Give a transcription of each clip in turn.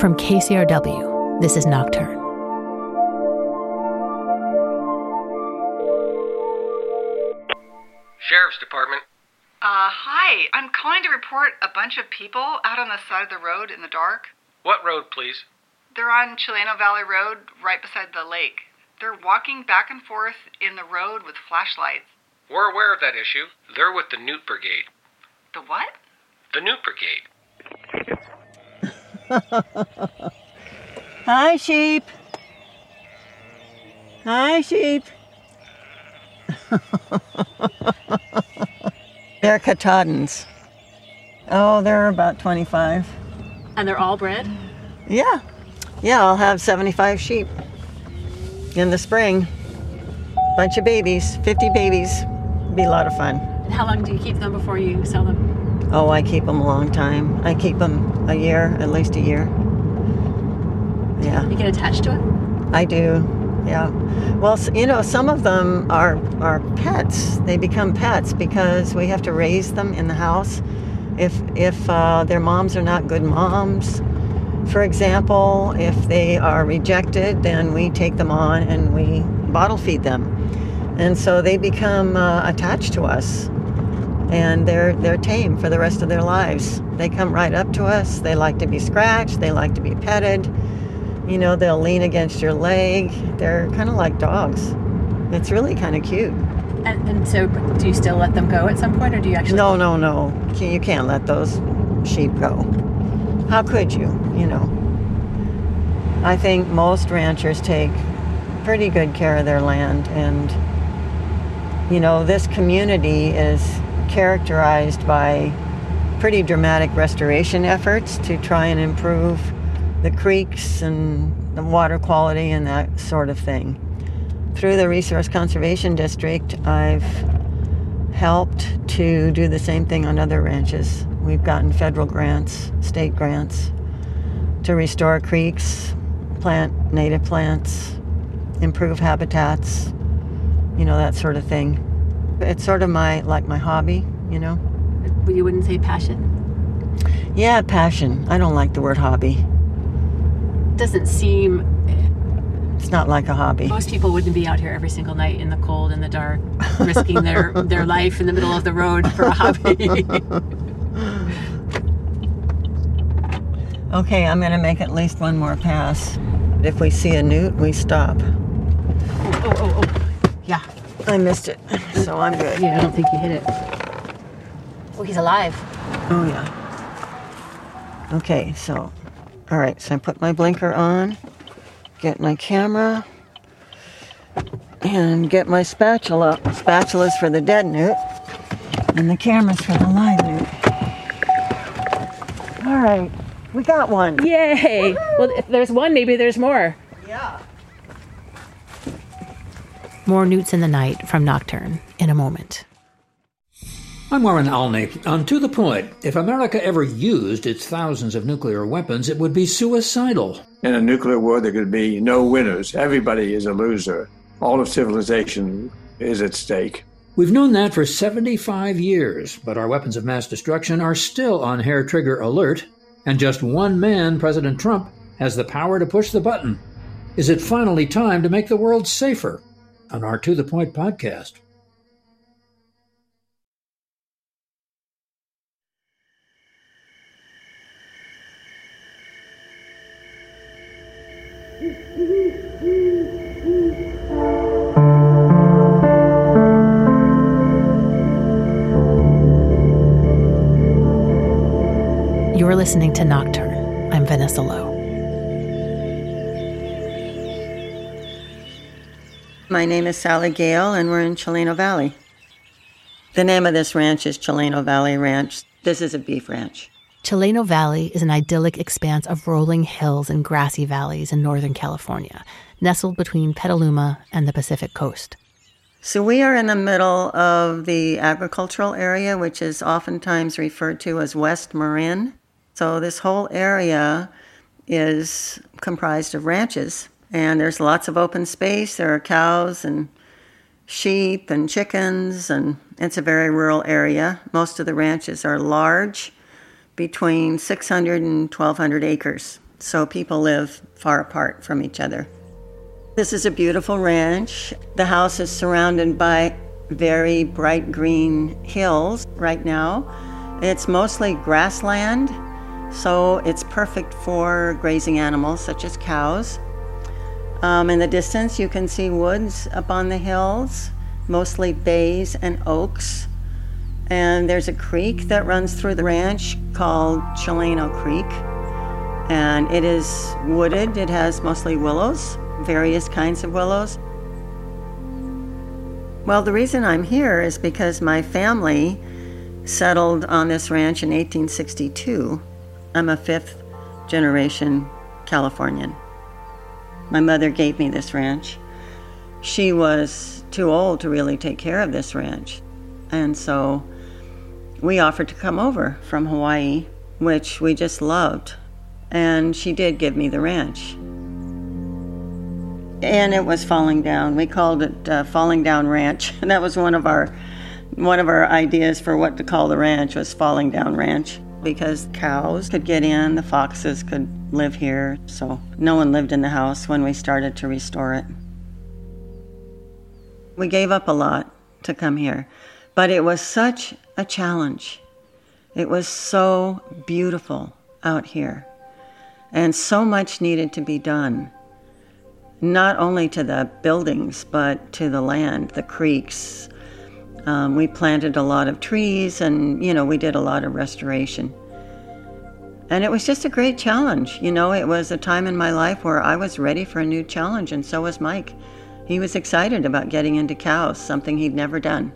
From KCRW, this is Nocturne. Sheriff's Department. Uh, hi. I'm calling to report a bunch of people out on the side of the road in the dark. What road, please? They're on Chileno Valley Road, right beside the lake. They're walking back and forth in the road with flashlights. We're aware of that issue. They're with the Newt Brigade. The what? The Newt Brigade. Hi, sheep. Hi, sheep. they're Katahdins. Oh, they're about 25. And they're all bred? Yeah. Yeah, I'll have 75 sheep in the spring. Bunch of babies, 50 babies. Be a lot of fun. How long do you keep them before you sell them? Oh, I keep them a long time. I keep them a year, at least a year. Yeah. You get attached to it? I do. Yeah. Well, you know, some of them are are pets. They become pets because we have to raise them in the house. If if uh, their moms are not good moms, for example, if they are rejected, then we take them on and we bottle feed them, and so they become uh, attached to us, and they're they're tame for the rest of their lives. They come right up to us. They like to be scratched. They like to be petted you know, they'll lean against your leg. They're kind of like dogs. It's really kind of cute. And, and, so, do you still let them go at some point, or do you actually? No, no, no. You can't let those sheep go. How could you? You know. I think most ranchers take pretty good care of their land, and you know, this community is characterized by pretty dramatic restoration efforts to try and improve the creeks and the water quality and that sort of thing. Through the Resource Conservation District, I've helped to do the same thing on other ranches. We've gotten federal grants, state grants to restore creeks, plant native plants, improve habitats, you know, that sort of thing. It's sort of my, like my hobby, you know. You wouldn't say passion? Yeah, passion. I don't like the word hobby doesn't seem it's not like a hobby. Most people wouldn't be out here every single night in the cold and the dark, risking their, their life in the middle of the road for a hobby. okay, I'm going to make at least one more pass. If we see a newt, we stop. Oh, oh, oh, oh. Yeah. I missed it, so I'm good. Yeah, I don't think you hit it. Oh, he's alive. Oh, yeah. Okay, so all right, so I put my blinker on, get my camera, and get my spatula. Spatulas for the dead newt, and the camera's for the live newt. All right, we got one. Yay! Well, if there's one, maybe there's more. Yeah. More newts in the night from Nocturne in a moment. I'm Warren Olney. On To the Point, if America ever used its thousands of nuclear weapons, it would be suicidal. In a nuclear war, there could be no winners. Everybody is a loser. All of civilization is at stake. We've known that for 75 years, but our weapons of mass destruction are still on hair trigger alert, and just one man, President Trump, has the power to push the button. Is it finally time to make the world safer? On our To the Point podcast. You're listening to Nocturne. I'm Vanessa Lowe. My name is Sally Gale, and we're in Chileno Valley. The name of this ranch is Chileno Valley Ranch. This is a beef ranch. Chileno Valley is an idyllic expanse of rolling hills and grassy valleys in Northern California, nestled between Petaluma and the Pacific coast. So, we are in the middle of the agricultural area, which is oftentimes referred to as West Marin. So this whole area is comprised of ranches, and there's lots of open space. There are cows and sheep and chickens, and it's a very rural area. Most of the ranches are large, between 600 and 1,200 acres, so people live far apart from each other. This is a beautiful ranch. The house is surrounded by very bright green hills right now. It's mostly grassland, so it's perfect for grazing animals such as cows. Um, in the distance, you can see woods up on the hills, mostly bays and oaks. And there's a creek that runs through the ranch called Chileno Creek. And it is wooded, it has mostly willows, various kinds of willows. Well, the reason I'm here is because my family settled on this ranch in 1862. I'm a fifth generation Californian. My mother gave me this ranch. She was too old to really take care of this ranch. And so we offered to come over from Hawaii, which we just loved. And she did give me the ranch. And it was falling down. We called it uh, Falling Down Ranch. And that was one of our one of our ideas for what to call the ranch was Falling Down Ranch because cows could get in, the foxes could live here, so no one lived in the house when we started to restore it. We gave up a lot to come here, but it was such a challenge. It was so beautiful out here, and so much needed to be done. Not only to the buildings, but to the land, the creeks, um, we planted a lot of trees and, you know, we did a lot of restoration. And it was just a great challenge. You know, it was a time in my life where I was ready for a new challenge, and so was Mike. He was excited about getting into cows, something he'd never done.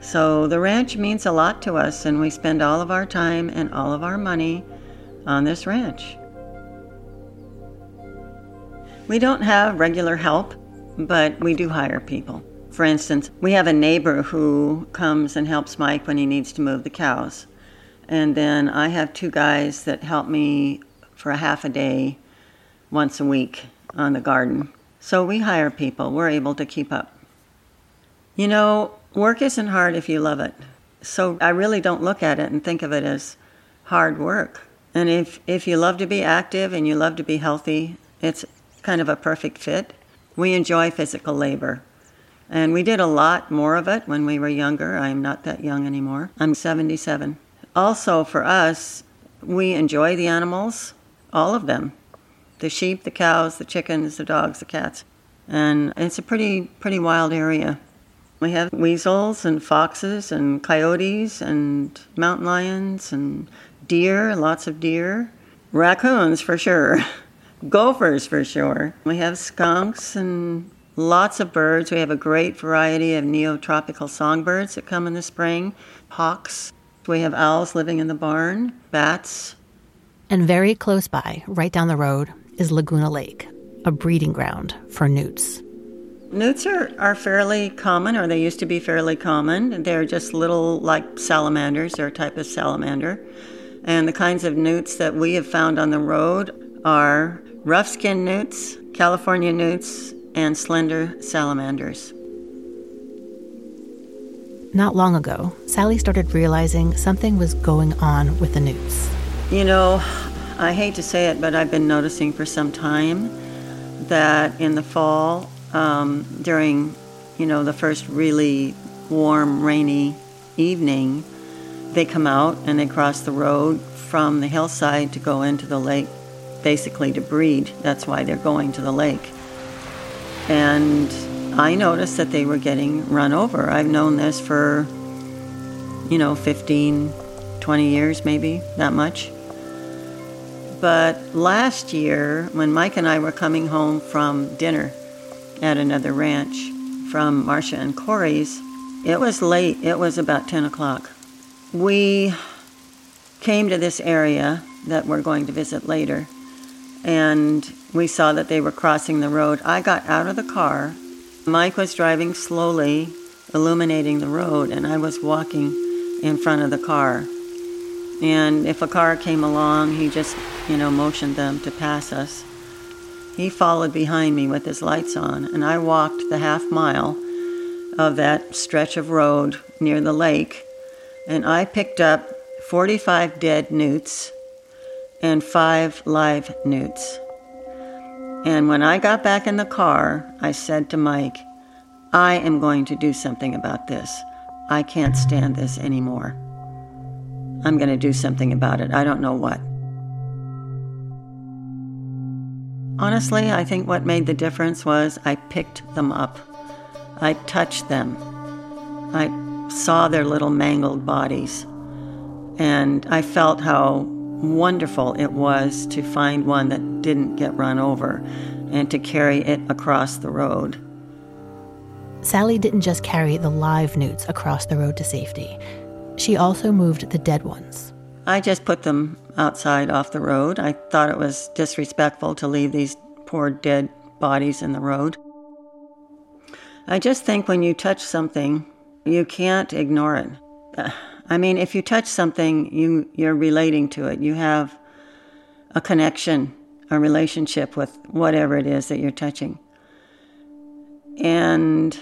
So the ranch means a lot to us, and we spend all of our time and all of our money on this ranch. We don't have regular help, but we do hire people. For instance, we have a neighbor who comes and helps Mike when he needs to move the cows. And then I have two guys that help me for a half a day once a week on the garden. So we hire people. We're able to keep up. You know, work isn't hard if you love it. So I really don't look at it and think of it as hard work. And if, if you love to be active and you love to be healthy, it's kind of a perfect fit. We enjoy physical labor. And we did a lot more of it when we were younger. I'm not that young anymore. I'm 77. Also, for us, we enjoy the animals, all of them the sheep, the cows, the chickens, the dogs, the cats. And it's a pretty, pretty wild area. We have weasels and foxes and coyotes and mountain lions and deer, lots of deer, raccoons for sure, gophers for sure. We have skunks and Lots of birds. We have a great variety of neotropical songbirds that come in the spring, hawks. We have owls living in the barn, bats. And very close by, right down the road, is Laguna Lake, a breeding ground for newts. Newts are, are fairly common, or they used to be fairly common. They're just little like salamanders, they're a type of salamander. And the kinds of newts that we have found on the road are rough skinned newts, California newts, and slender salamanders. Not long ago, Sally started realizing something was going on with the newts. You know, I hate to say it, but I've been noticing for some time that in the fall, um, during, you know, the first really warm, rainy evening, they come out and they cross the road from the hillside to go into the lake, basically to breed. That's why they're going to the lake. And I noticed that they were getting run over. I've known this for, you know, 15, 20 years, maybe, that much. But last year, when Mike and I were coming home from dinner at another ranch from Marcia and Corey's, it was late. It was about 10 o'clock. We came to this area that we're going to visit later, and we saw that they were crossing the road. I got out of the car. Mike was driving slowly, illuminating the road, and I was walking in front of the car. And if a car came along, he just, you know, motioned them to pass us. He followed behind me with his lights on, and I walked the half mile of that stretch of road near the lake, and I picked up 45 dead newts and five live newts. And when I got back in the car, I said to Mike, I am going to do something about this. I can't stand this anymore. I'm going to do something about it. I don't know what. Honestly, I think what made the difference was I picked them up. I touched them. I saw their little mangled bodies. And I felt how wonderful it was to find one that didn't get run over and to carry it across the road. Sally didn't just carry the live newts across the road to safety, she also moved the dead ones. I just put them outside off the road. I thought it was disrespectful to leave these poor dead bodies in the road. I just think when you touch something, you can't ignore it. I mean, if you touch something, you, you're relating to it. You have a connection, a relationship with whatever it is that you're touching. And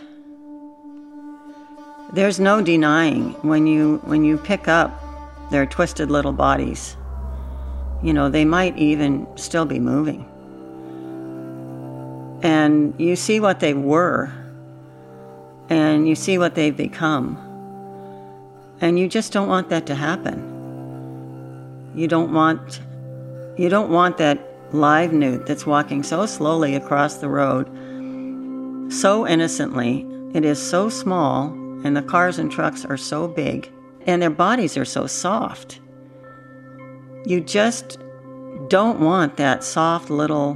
there's no denying when you when you pick up their twisted little bodies. You know, they might even still be moving. And you see what they were, and you see what they've become. And you just don't want that to happen. You don't want you don't want that live newt that's walking so slowly across the road, so innocently. It is so small and the cars and trucks are so big, and their bodies are so soft. You just don't want that soft little,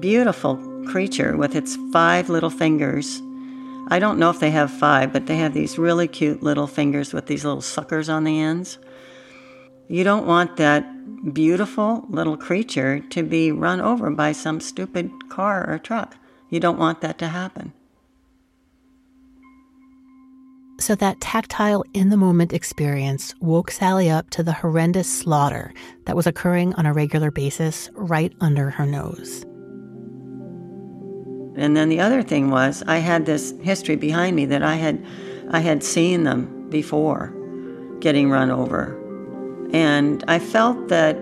beautiful creature with its five little fingers. I don't know if they have five, but they have these really cute little fingers with these little suckers on the ends. You don't want that beautiful little creature to be run over by some stupid car or truck. You don't want that to happen. So that tactile, in the moment experience woke Sally up to the horrendous slaughter that was occurring on a regular basis right under her nose. And then the other thing was I had this history behind me that I had I had seen them before getting run over. And I felt that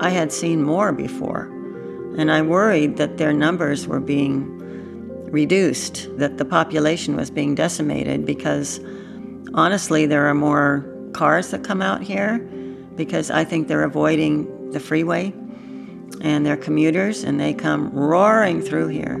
I had seen more before. And I worried that their numbers were being reduced, that the population was being decimated because Honestly, there are more cars that come out here because I think they're avoiding the freeway and they're commuters and they come roaring through here.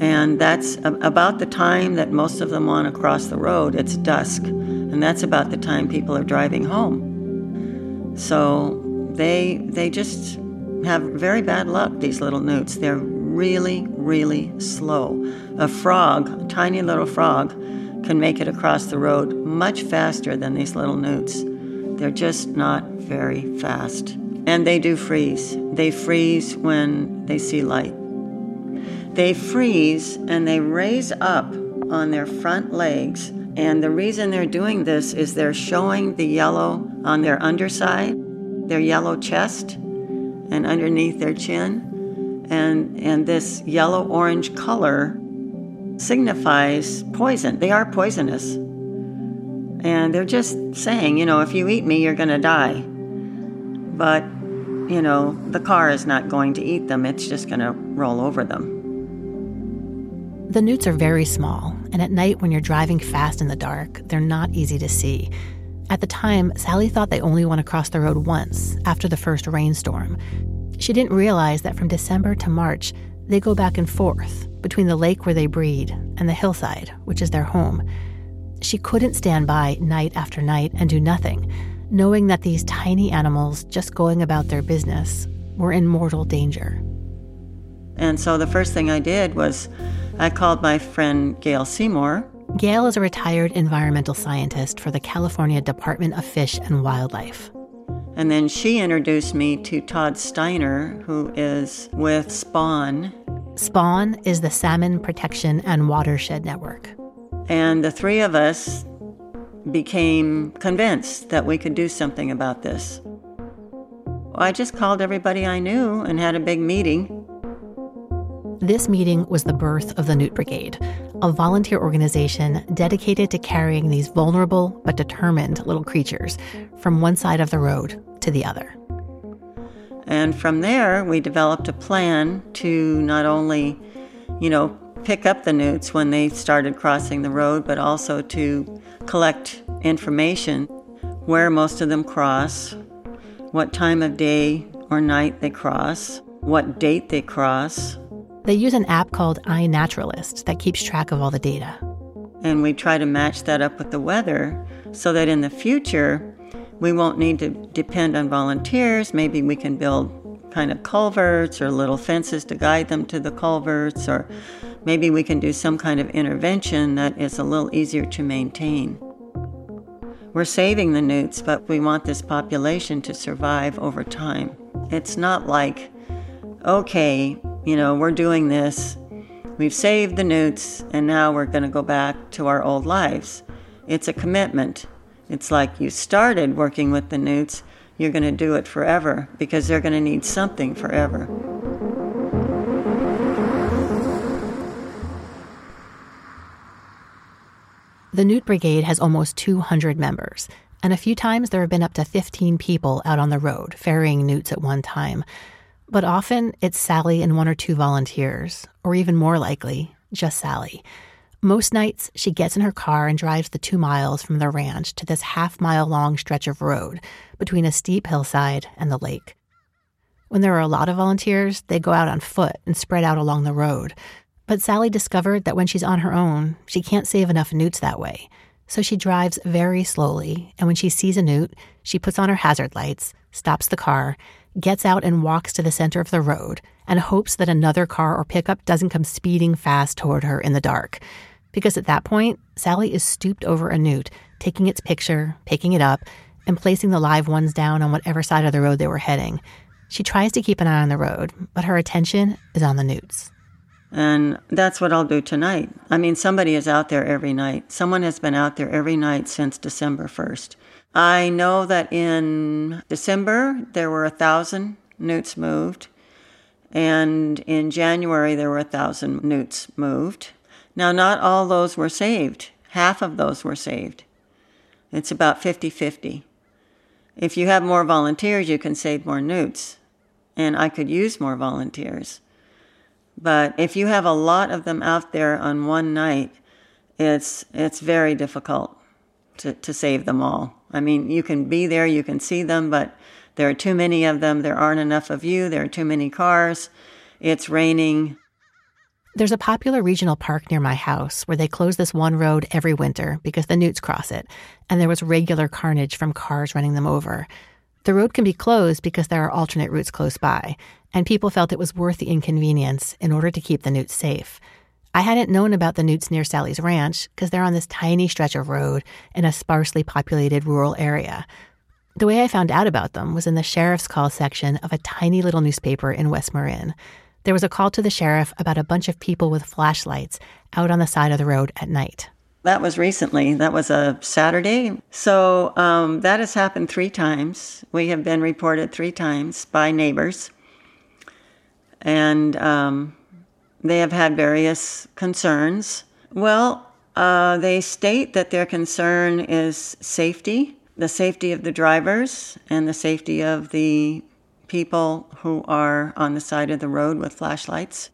And that's about the time that most of them want to cross the road. It's dusk, and that's about the time people are driving home. So they they just have very bad luck. These little newts. They're really really slow. A frog, a tiny little frog, can make it across the road much faster than these little newts. They're just not very fast. And they do freeze. They freeze when they see light. They freeze and they raise up on their front legs. And the reason they're doing this is they're showing the yellow on their underside, their yellow chest, and underneath their chin. And, and this yellow orange color signifies poison. They are poisonous. And they're just saying, you know, if you eat me, you're going to die. But, you know, the car is not going to eat them, it's just going to roll over them. The newts are very small, and at night when you're driving fast in the dark, they're not easy to see. At the time, Sally thought they only went across the road once after the first rainstorm. She didn't realize that from December to March, they go back and forth between the lake where they breed and the hillside, which is their home. She couldn't stand by night after night and do nothing, knowing that these tiny animals just going about their business were in mortal danger. And so the first thing I did was I called my friend Gail Seymour. Gail is a retired environmental scientist for the California Department of Fish and Wildlife. And then she introduced me to Todd Steiner, who is with SPAWN. SPAWN is the Salmon Protection and Watershed Network. And the three of us became convinced that we could do something about this. I just called everybody I knew and had a big meeting. This meeting was the birth of the Newt Brigade, a volunteer organization dedicated to carrying these vulnerable but determined little creatures from one side of the road to the other. And from there, we developed a plan to not only, you know, pick up the newts when they started crossing the road, but also to collect information where most of them cross, what time of day or night they cross, what date they cross. They use an app called iNaturalist that keeps track of all the data. And we try to match that up with the weather so that in the future, we won't need to depend on volunteers. Maybe we can build kind of culverts or little fences to guide them to the culverts, or maybe we can do some kind of intervention that is a little easier to maintain. We're saving the newts, but we want this population to survive over time. It's not like, okay, you know, we're doing this, we've saved the newts, and now we're going to go back to our old lives. It's a commitment. It's like you started working with the newts, you're going to do it forever because they're going to need something forever. The Newt Brigade has almost 200 members, and a few times there have been up to 15 people out on the road ferrying newts at one time. But often it's Sally and one or two volunteers, or even more likely, just Sally. Most nights, she gets in her car and drives the two miles from the ranch to this half mile long stretch of road between a steep hillside and the lake. When there are a lot of volunteers, they go out on foot and spread out along the road. But Sally discovered that when she's on her own, she can't save enough newts that way. So she drives very slowly, and when she sees a newt, she puts on her hazard lights, stops the car, gets out and walks to the center of the road, and hopes that another car or pickup doesn't come speeding fast toward her in the dark because at that point, Sally is stooped over a newt, taking its picture, picking it up, and placing the live ones down on whatever side of the road they were heading. She tries to keep an eye on the road, but her attention is on the newts. And that's what I'll do tonight. I mean, somebody is out there every night. Someone has been out there every night since December 1st. I know that in December there were a thousand newts moved, and in January there were a thousand newts moved. Now, not all those were saved, half of those were saved. It's about 50 50. If you have more volunteers, you can save more newts, and I could use more volunteers. But if you have a lot of them out there on one night, it's, it's very difficult to, to save them all. I mean, you can be there, you can see them, but there are too many of them. There aren't enough of you. There are too many cars. It's raining. There's a popular regional park near my house where they close this one road every winter because the newts cross it, and there was regular carnage from cars running them over. The road can be closed because there are alternate routes close by, and people felt it was worth the inconvenience in order to keep the newts safe. I hadn't known about the newts near Sally's ranch because they're on this tiny stretch of road in a sparsely populated rural area. The way I found out about them was in the sheriff's call section of a tiny little newspaper in West Marin there was a call to the sheriff about a bunch of people with flashlights out on the side of the road at night. That was recently. That was a Saturday. So um, that has happened three times. We have been reported three times by neighbors. And um, they have had various concerns. Well, uh, they state that their concern is safety, the safety of the drivers, and the safety of the people who are on the side of the road with flashlights.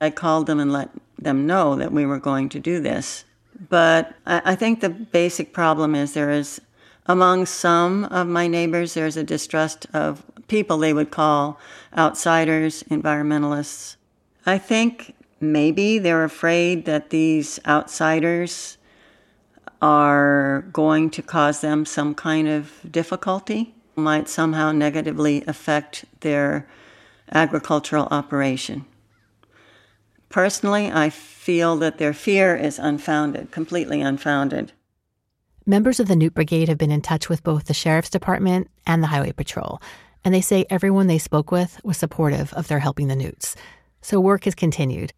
I called them and let them know that we were going to do this. But I, think the basic problem is there is, among some of my neighbors, there's a distrust of people they would call outsiders, environmentalists. I think maybe they're afraid that these outsiders are going to cause them some kind of difficulty might somehow negatively affect their agricultural operation. Personally, I feel that their fear is unfounded, completely unfounded. Members of the Newt Brigade have been in touch with both the Sheriff's Department and the Highway Patrol, and they say everyone they spoke with was supportive of their helping the Newts. So work has continued.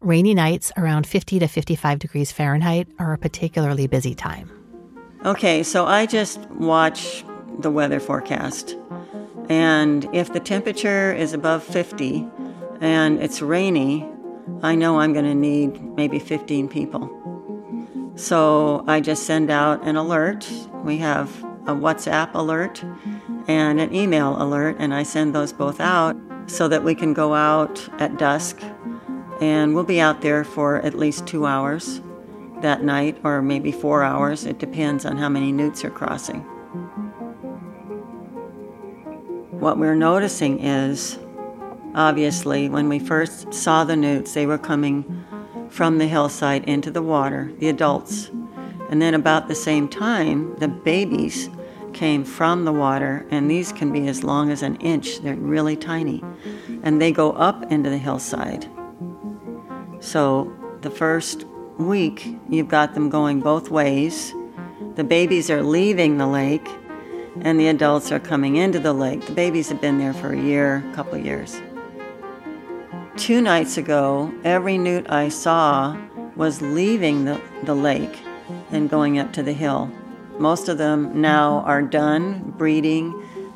Rainy nights around 50 to 55 degrees Fahrenheit are a particularly busy time. Okay, so I just watch the weather forecast. And if the temperature is above 50 and it's rainy, I know I'm going to need maybe 15 people. So I just send out an alert. We have a WhatsApp alert and an email alert, and I send those both out so that we can go out at dusk. And we'll be out there for at least two hours that night, or maybe four hours. It depends on how many newts are crossing. What we're noticing is obviously, when we first saw the newts, they were coming from the hillside into the water, the adults. And then, about the same time, the babies came from the water, and these can be as long as an inch. They're really tiny. And they go up into the hillside. So, the first week, you've got them going both ways. The babies are leaving the lake, and the adults are coming into the lake. The babies have been there for a year, a couple years. Two nights ago, every newt I saw was leaving the, the lake and going up to the hill. Most of them now are done breeding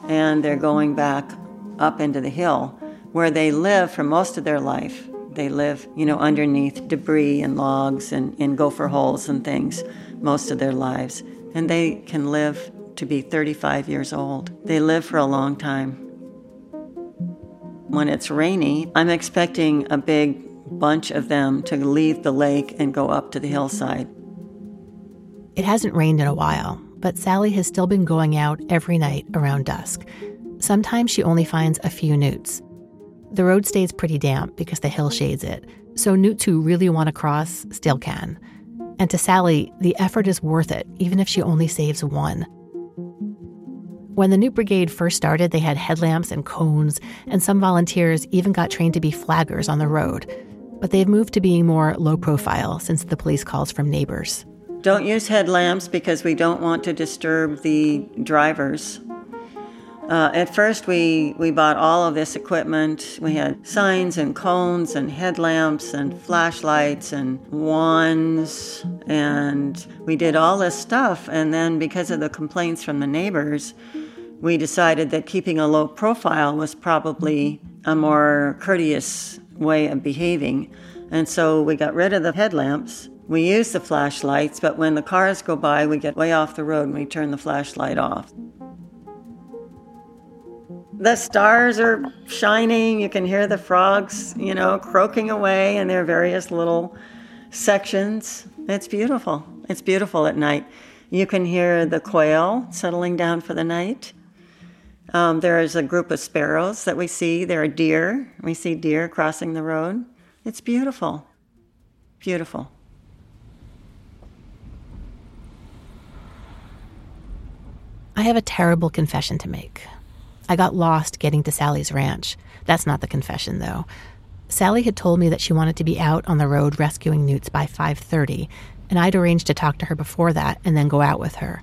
and they're going back up into the hill where they live for most of their life. They live, you know, underneath debris and logs and in gopher holes and things most of their lives. And they can live to be 35 years old. They live for a long time. When it's rainy, I'm expecting a big bunch of them to leave the lake and go up to the hillside. It hasn't rained in a while, but Sally has still been going out every night around dusk. Sometimes she only finds a few newts. The road stays pretty damp because the hill shades it, so newts who really want to cross still can. And to Sally, the effort is worth it, even if she only saves one. When the Newt Brigade first started, they had headlamps and cones, and some volunteers even got trained to be flaggers on the road. But they've moved to being more low profile since the police calls from neighbors. Don't use headlamps because we don't want to disturb the drivers. Uh, at first, we, we bought all of this equipment. We had signs and cones and headlamps and flashlights and wands, and we did all this stuff. And then, because of the complaints from the neighbors, we decided that keeping a low profile was probably a more courteous way of behaving. And so we got rid of the headlamps. We use the flashlights, but when the cars go by, we get way off the road and we turn the flashlight off. The stars are shining. You can hear the frogs, you know, croaking away in their various little sections. It's beautiful. It's beautiful at night. You can hear the quail settling down for the night. Um, there is a group of sparrows that we see. There are deer. We see deer crossing the road. It's beautiful. Beautiful. I have a terrible confession to make. I got lost getting to Sally's ranch. That's not the confession, though. Sally had told me that she wanted to be out on the road rescuing newts by 5:30, and I'd arranged to talk to her before that and then go out with her.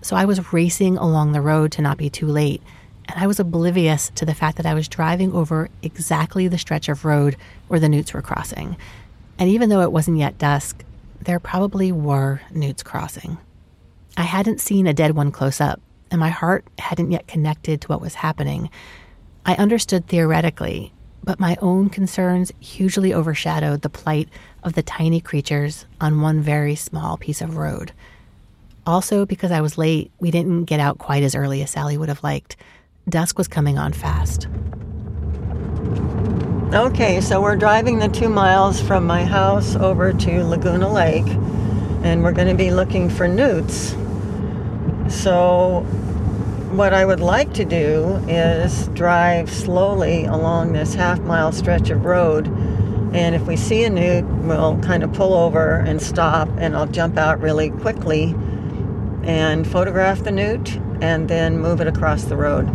So I was racing along the road to not be too late and I was oblivious to the fact that I was driving over exactly the stretch of road where the newts were crossing. And even though it wasn't yet dusk, there probably were newts crossing. I hadn't seen a dead one close up, and my heart hadn't yet connected to what was happening. I understood theoretically, but my own concerns hugely overshadowed the plight of the tiny creatures on one very small piece of road. Also, because I was late, we didn't get out quite as early as Sally would have liked. Dusk was coming on fast. Okay, so we're driving the two miles from my house over to Laguna Lake, and we're going to be looking for newts. So, what I would like to do is drive slowly along this half mile stretch of road. And if we see a newt, we'll kind of pull over and stop, and I'll jump out really quickly and photograph the newt and then move it across the road.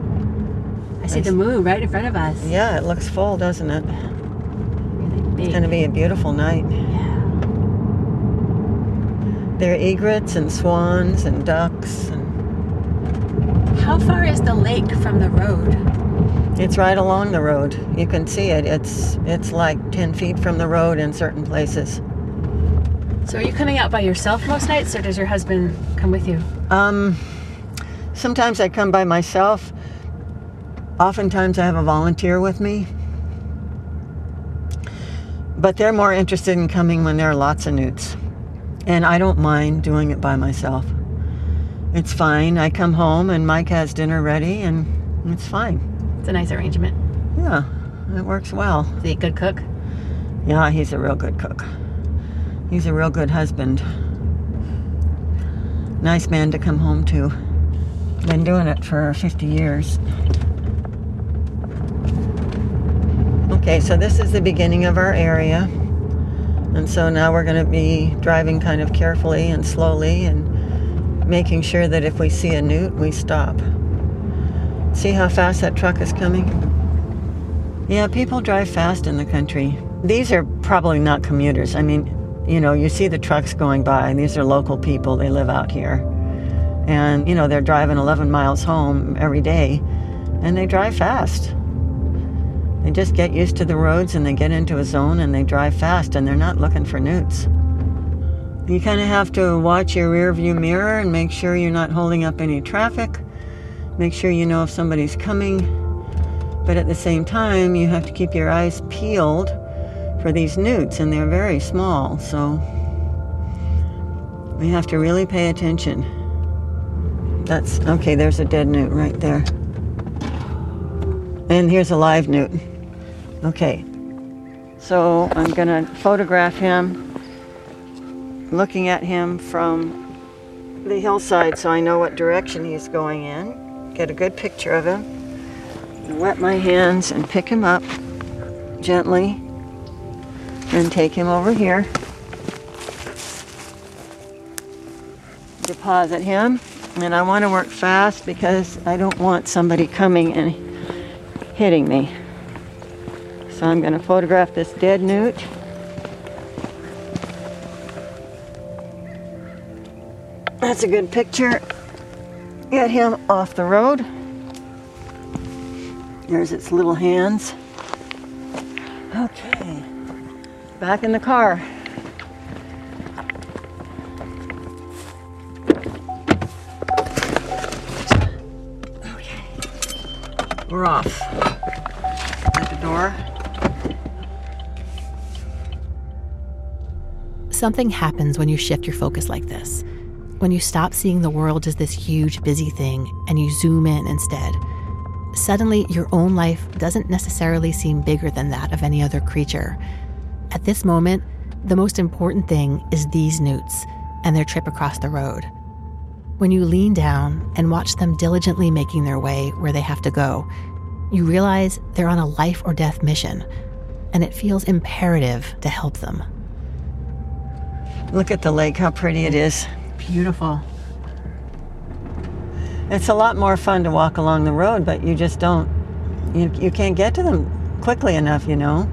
I see the moon right in front of us. Yeah, it looks full, doesn't it? Really big. It's going to be a beautiful night. Yeah. There are egrets and swans and ducks, How far is the lake from the road? it's right along the road. You can see it. It's it's like ten feet from the road in certain places. So are you coming out by yourself most nights, or does your husband come with you? Um, sometimes I come by myself. Oftentimes I have a volunteer with me. But they're more interested in coming when there are lots of newts. And I don't mind doing it by myself. It's fine. I come home and Mike has dinner ready and it's fine. It's a nice arrangement. Yeah, it works well. Is he a good cook? Yeah, he's a real good cook. He's a real good husband. Nice man to come home to. Been doing it for 50 years. Okay, so this is the beginning of our area. And so now we're going to be driving kind of carefully and slowly and making sure that if we see a newt, we stop. See how fast that truck is coming? Yeah, people drive fast in the country. These are probably not commuters. I mean, you know, you see the trucks going by, these are local people, they live out here. And, you know, they're driving 11 miles home every day, and they drive fast. They just get used to the roads and they get into a zone and they drive fast and they're not looking for newts. You kind of have to watch your rear view mirror and make sure you're not holding up any traffic. Make sure you know if somebody's coming. But at the same time, you have to keep your eyes peeled for these newts, and they're very small, so we have to really pay attention. That's okay, there's a dead newt right there. And here's a live newt. Okay, so I'm gonna photograph him, looking at him from the hillside so I know what direction he's going in. Get a good picture of him. Wet my hands and pick him up gently and take him over here. Deposit him. And I want to work fast because I don't want somebody coming and hitting me. So I'm going to photograph this dead newt. That's a good picture. Get him off the road. There's its little hands. Okay. Back in the car. Okay. We're off. At the door. Something happens when you shift your focus like this. When you stop seeing the world as this huge, busy thing and you zoom in instead. Suddenly, your own life doesn't necessarily seem bigger than that of any other creature. At this moment, the most important thing is these newts and their trip across the road. When you lean down and watch them diligently making their way where they have to go, you realize they're on a life or death mission, and it feels imperative to help them. Look at the lake, how pretty it is. Beautiful. It's a lot more fun to walk along the road, but you just don't, you, you can't get to them quickly enough, you know.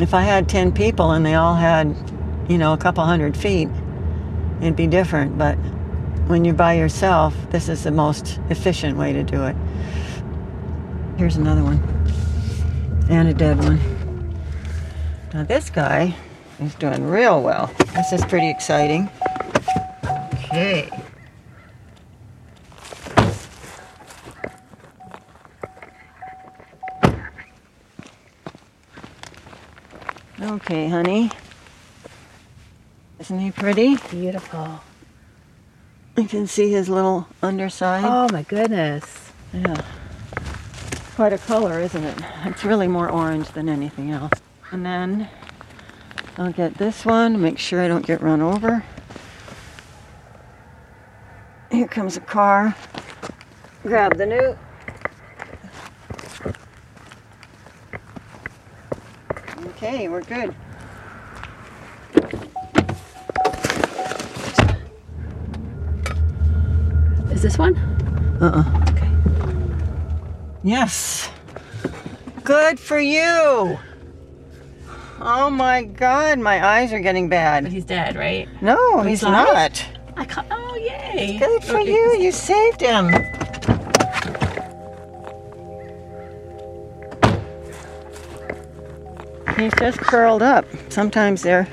If I had 10 people and they all had, you know, a couple hundred feet, it'd be different. But when you're by yourself, this is the most efficient way to do it. Here's another one, and a dead one. Now, this guy is doing real well. This is pretty exciting. Okay. Okay, honey. Isn't he pretty? Beautiful. You can see his little underside. Oh my goodness. Yeah. Quite a color, isn't it? It's really more orange than anything else. And then I'll get this one, make sure I don't get run over. Here comes a car. Grab the newt. Okay, we're good. Is this one? Uh-uh. Okay. Yes. Good for you. Oh my god, my eyes are getting bad. But bad. he's dead, right? No, he's he's not. Good for Okay. you. You saved him. He's just curled up. Sometimes they're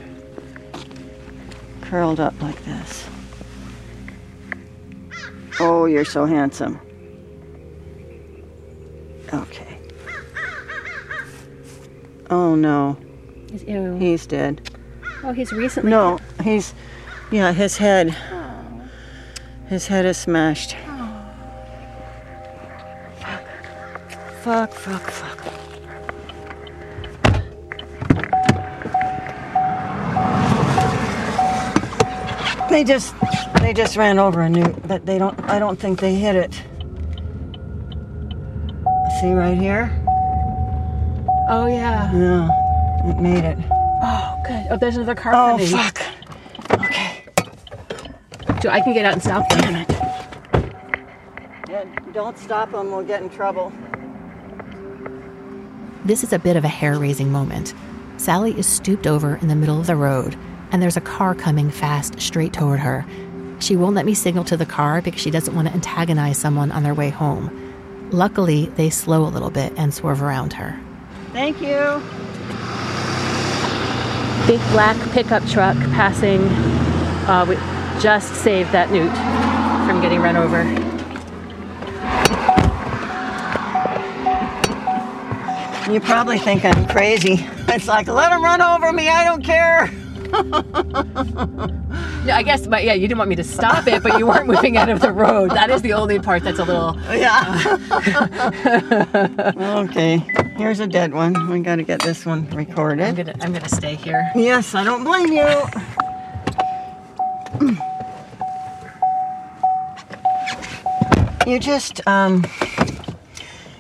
curled up like this. Oh, you're so handsome. Okay. Oh no. He's, ew. He's dead. oh, he's recently. No, he's, yeah, his head. His head is smashed. Fuck, fuck, fuck. They just, they just ran over a newt, but they don't, I don't think they hit it. See right here? Oh yeah. Yeah, it made it. Oh good. Oh, there's another car Oh, coming. fuck. Okay. So I can get out and stop them. Damn it. Yeah, don't stop them, we'll get in trouble. This is a bit of a hair raising moment. Sally is stooped over in the middle of the road, and there's a car coming fast straight toward her. She won't let me signal to the car because she doesn't want to antagonize someone on their way home. Luckily, they slow a little bit and swerve around her. Thank you. Big black pickup truck passing. Uh, we just saved that newt from getting run over. You probably think I'm crazy. It's like, let him run over me, I don't care. No, I guess, but yeah, you didn't want me to stop it, but you weren't moving out of the road. That is the only part that's a little. Yeah. okay, here's a dead one. We gotta get this one I'm recorded. gonna, I'm gonna stay here. Yes, I don't blame you. You just, um,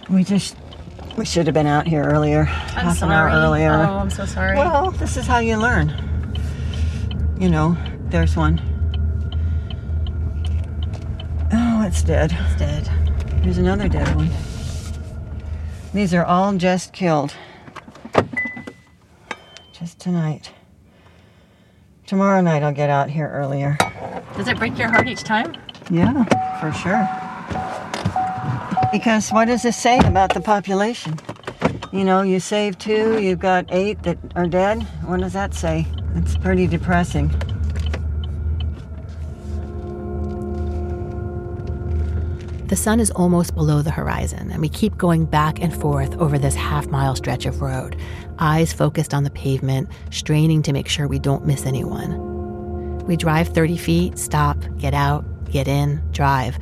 we just, we should have been out here earlier, I'm half sorry. an hour earlier. Oh, I'm so sorry. Well, this is how you learn. You know, there's one. Oh, it's dead. it's dead. There's another dead one. These are all just killed. Just tonight. Tomorrow night I'll get out here earlier. Does it break your heart each time? Yeah, for sure. Because what does this say about the population? You know, you save two, you've got eight that are dead. What does that say? It's pretty depressing. The sun is almost below the horizon, and we keep going back and forth over this half mile stretch of road, eyes focused on the pavement, straining to make sure we don't miss anyone. We drive 30 feet, stop, get out, get in, drive.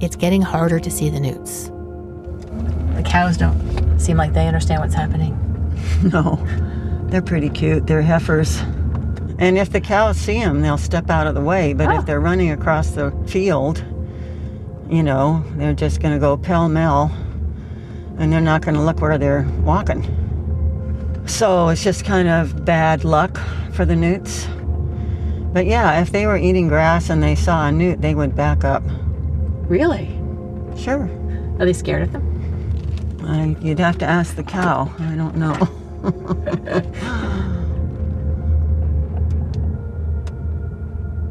It's getting harder to see the newts. The cows don't seem like they understand what's happening. No, they're pretty cute. They're heifers. And if the cows see them, they'll step out of the way. But Oh. if they're running across the field, you know, they're just going to go pell mell and they're not going to look where they're walking. So it's just kind of bad luck for the newts. But yeah, if they were eating grass and they saw a newt, they would back up. Really? Sure. Are they scared of them? I, you'd have to ask the cow. I don't know.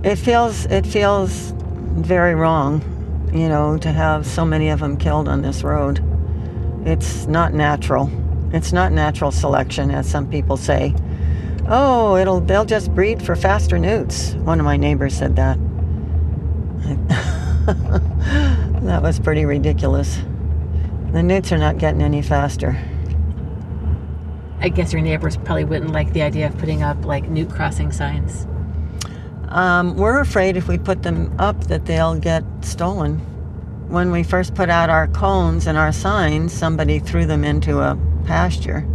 it feels it feels very wrong, you know, to have so many of them killed on this road. It's not natural. It's not natural selection, as some people say. Oh, it'll they'll just breed for faster newts. One of my neighbors said that. that was pretty ridiculous. The newts are not getting any faster. I guess your neighbors probably wouldn't like the idea of putting up like newt crossing signs. Um, we're afraid if we put them up that they'll get stolen. When we first put out our cones and our signs, somebody threw them into a pasture.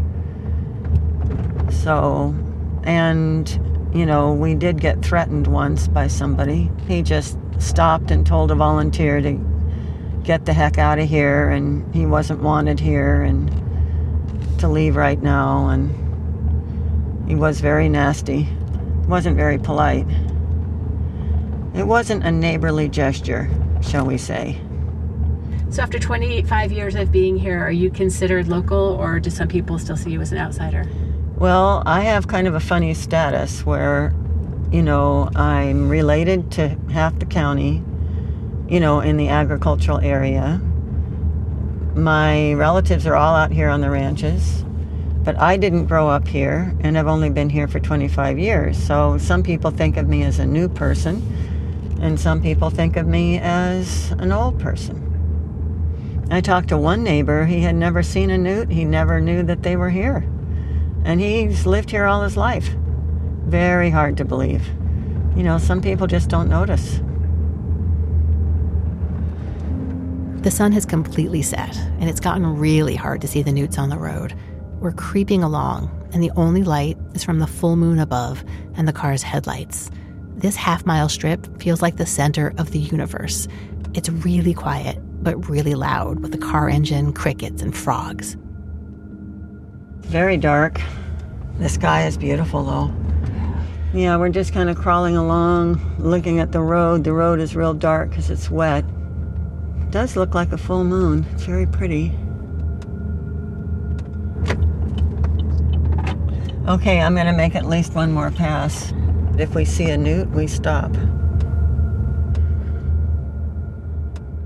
So, and, you know, we did get threatened once by somebody. He just stopped and told a volunteer to get the heck out of here, and he wasn't wanted here, and to leave right now. And he was very nasty, wasn't very polite. It wasn't a neighborly gesture, shall we say. So after 25 years of being here, are you considered local or do some people still see you as an outsider? Well, I have kind of a funny status where, you know, I'm related to half the county, you know, in the agricultural area. My relatives are all out here on the ranches, but I didn't grow up here and I've only been here for 25 years. So some people think of me as a new person, and some people think of me as an old person. I talked to one neighbor, he had never seen a newt, he never knew that they were here. And he's lived here all his life. Very hard to believe. You know, some people just don't notice. The sun has completely set, and it's gotten really hard to see the newts on the road. We're creeping along, and the only light is from the full moon above and the car's headlights. This half mile strip feels like the center of the universe. It's really quiet, but really loud with the car engine, crickets, and frogs. Very dark. The sky is beautiful, though. Yeah, we're just kind of crawling along, looking at the road. The road is real dark because it's wet. Does look like a full moon. It's very pretty. Okay, I'm going to make at least one more pass. If we see a newt, we stop.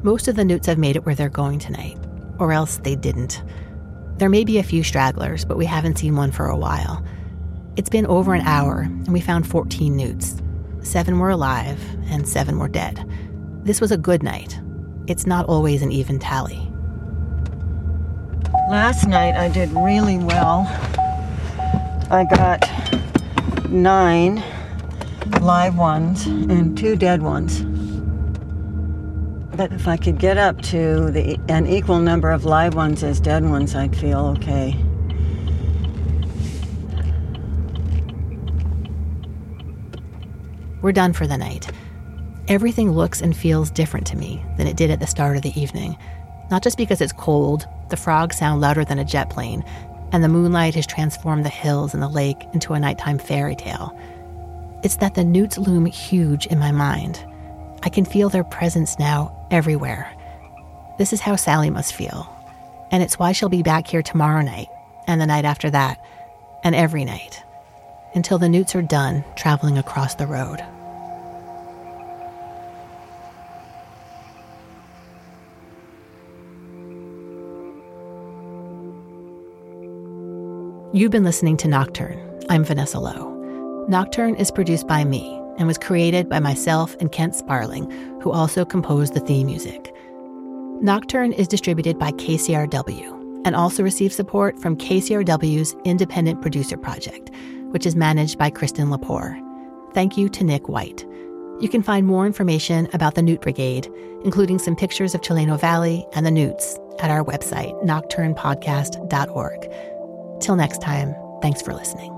Most of the newts have made it where they're going tonight, or else they didn't. There may be a few stragglers, but we haven't seen one for a while. It's been over an hour, and we found 14 newts. Seven were alive, and seven were dead. This was a good night. It's not always an even tally. Last night I did really well. I got nine live ones and two dead ones. But if I could get up to the, an equal number of live ones as dead ones, I'd feel okay. We're done for the night. Everything looks and feels different to me than it did at the start of the evening. Not just because it's cold, the frogs sound louder than a jet plane, and the moonlight has transformed the hills and the lake into a nighttime fairy tale. It's that the newts loom huge in my mind. I can feel their presence now everywhere. This is how Sally must feel. And it's why she'll be back here tomorrow night, and the night after that, and every night, until the newts are done traveling across the road. You've been listening to Nocturne. I'm Vanessa Lowe. Nocturne is produced by me and was created by myself and Kent Sparling, who also composed the theme music. Nocturne is distributed by KCRW and also receives support from KCRW's Independent Producer Project, which is managed by Kristen Lepore. Thank you to Nick White. You can find more information about the Newt Brigade, including some pictures of Chileno Valley and the Newts, at our website, nocturnepodcast.org. Till next time, thanks for listening.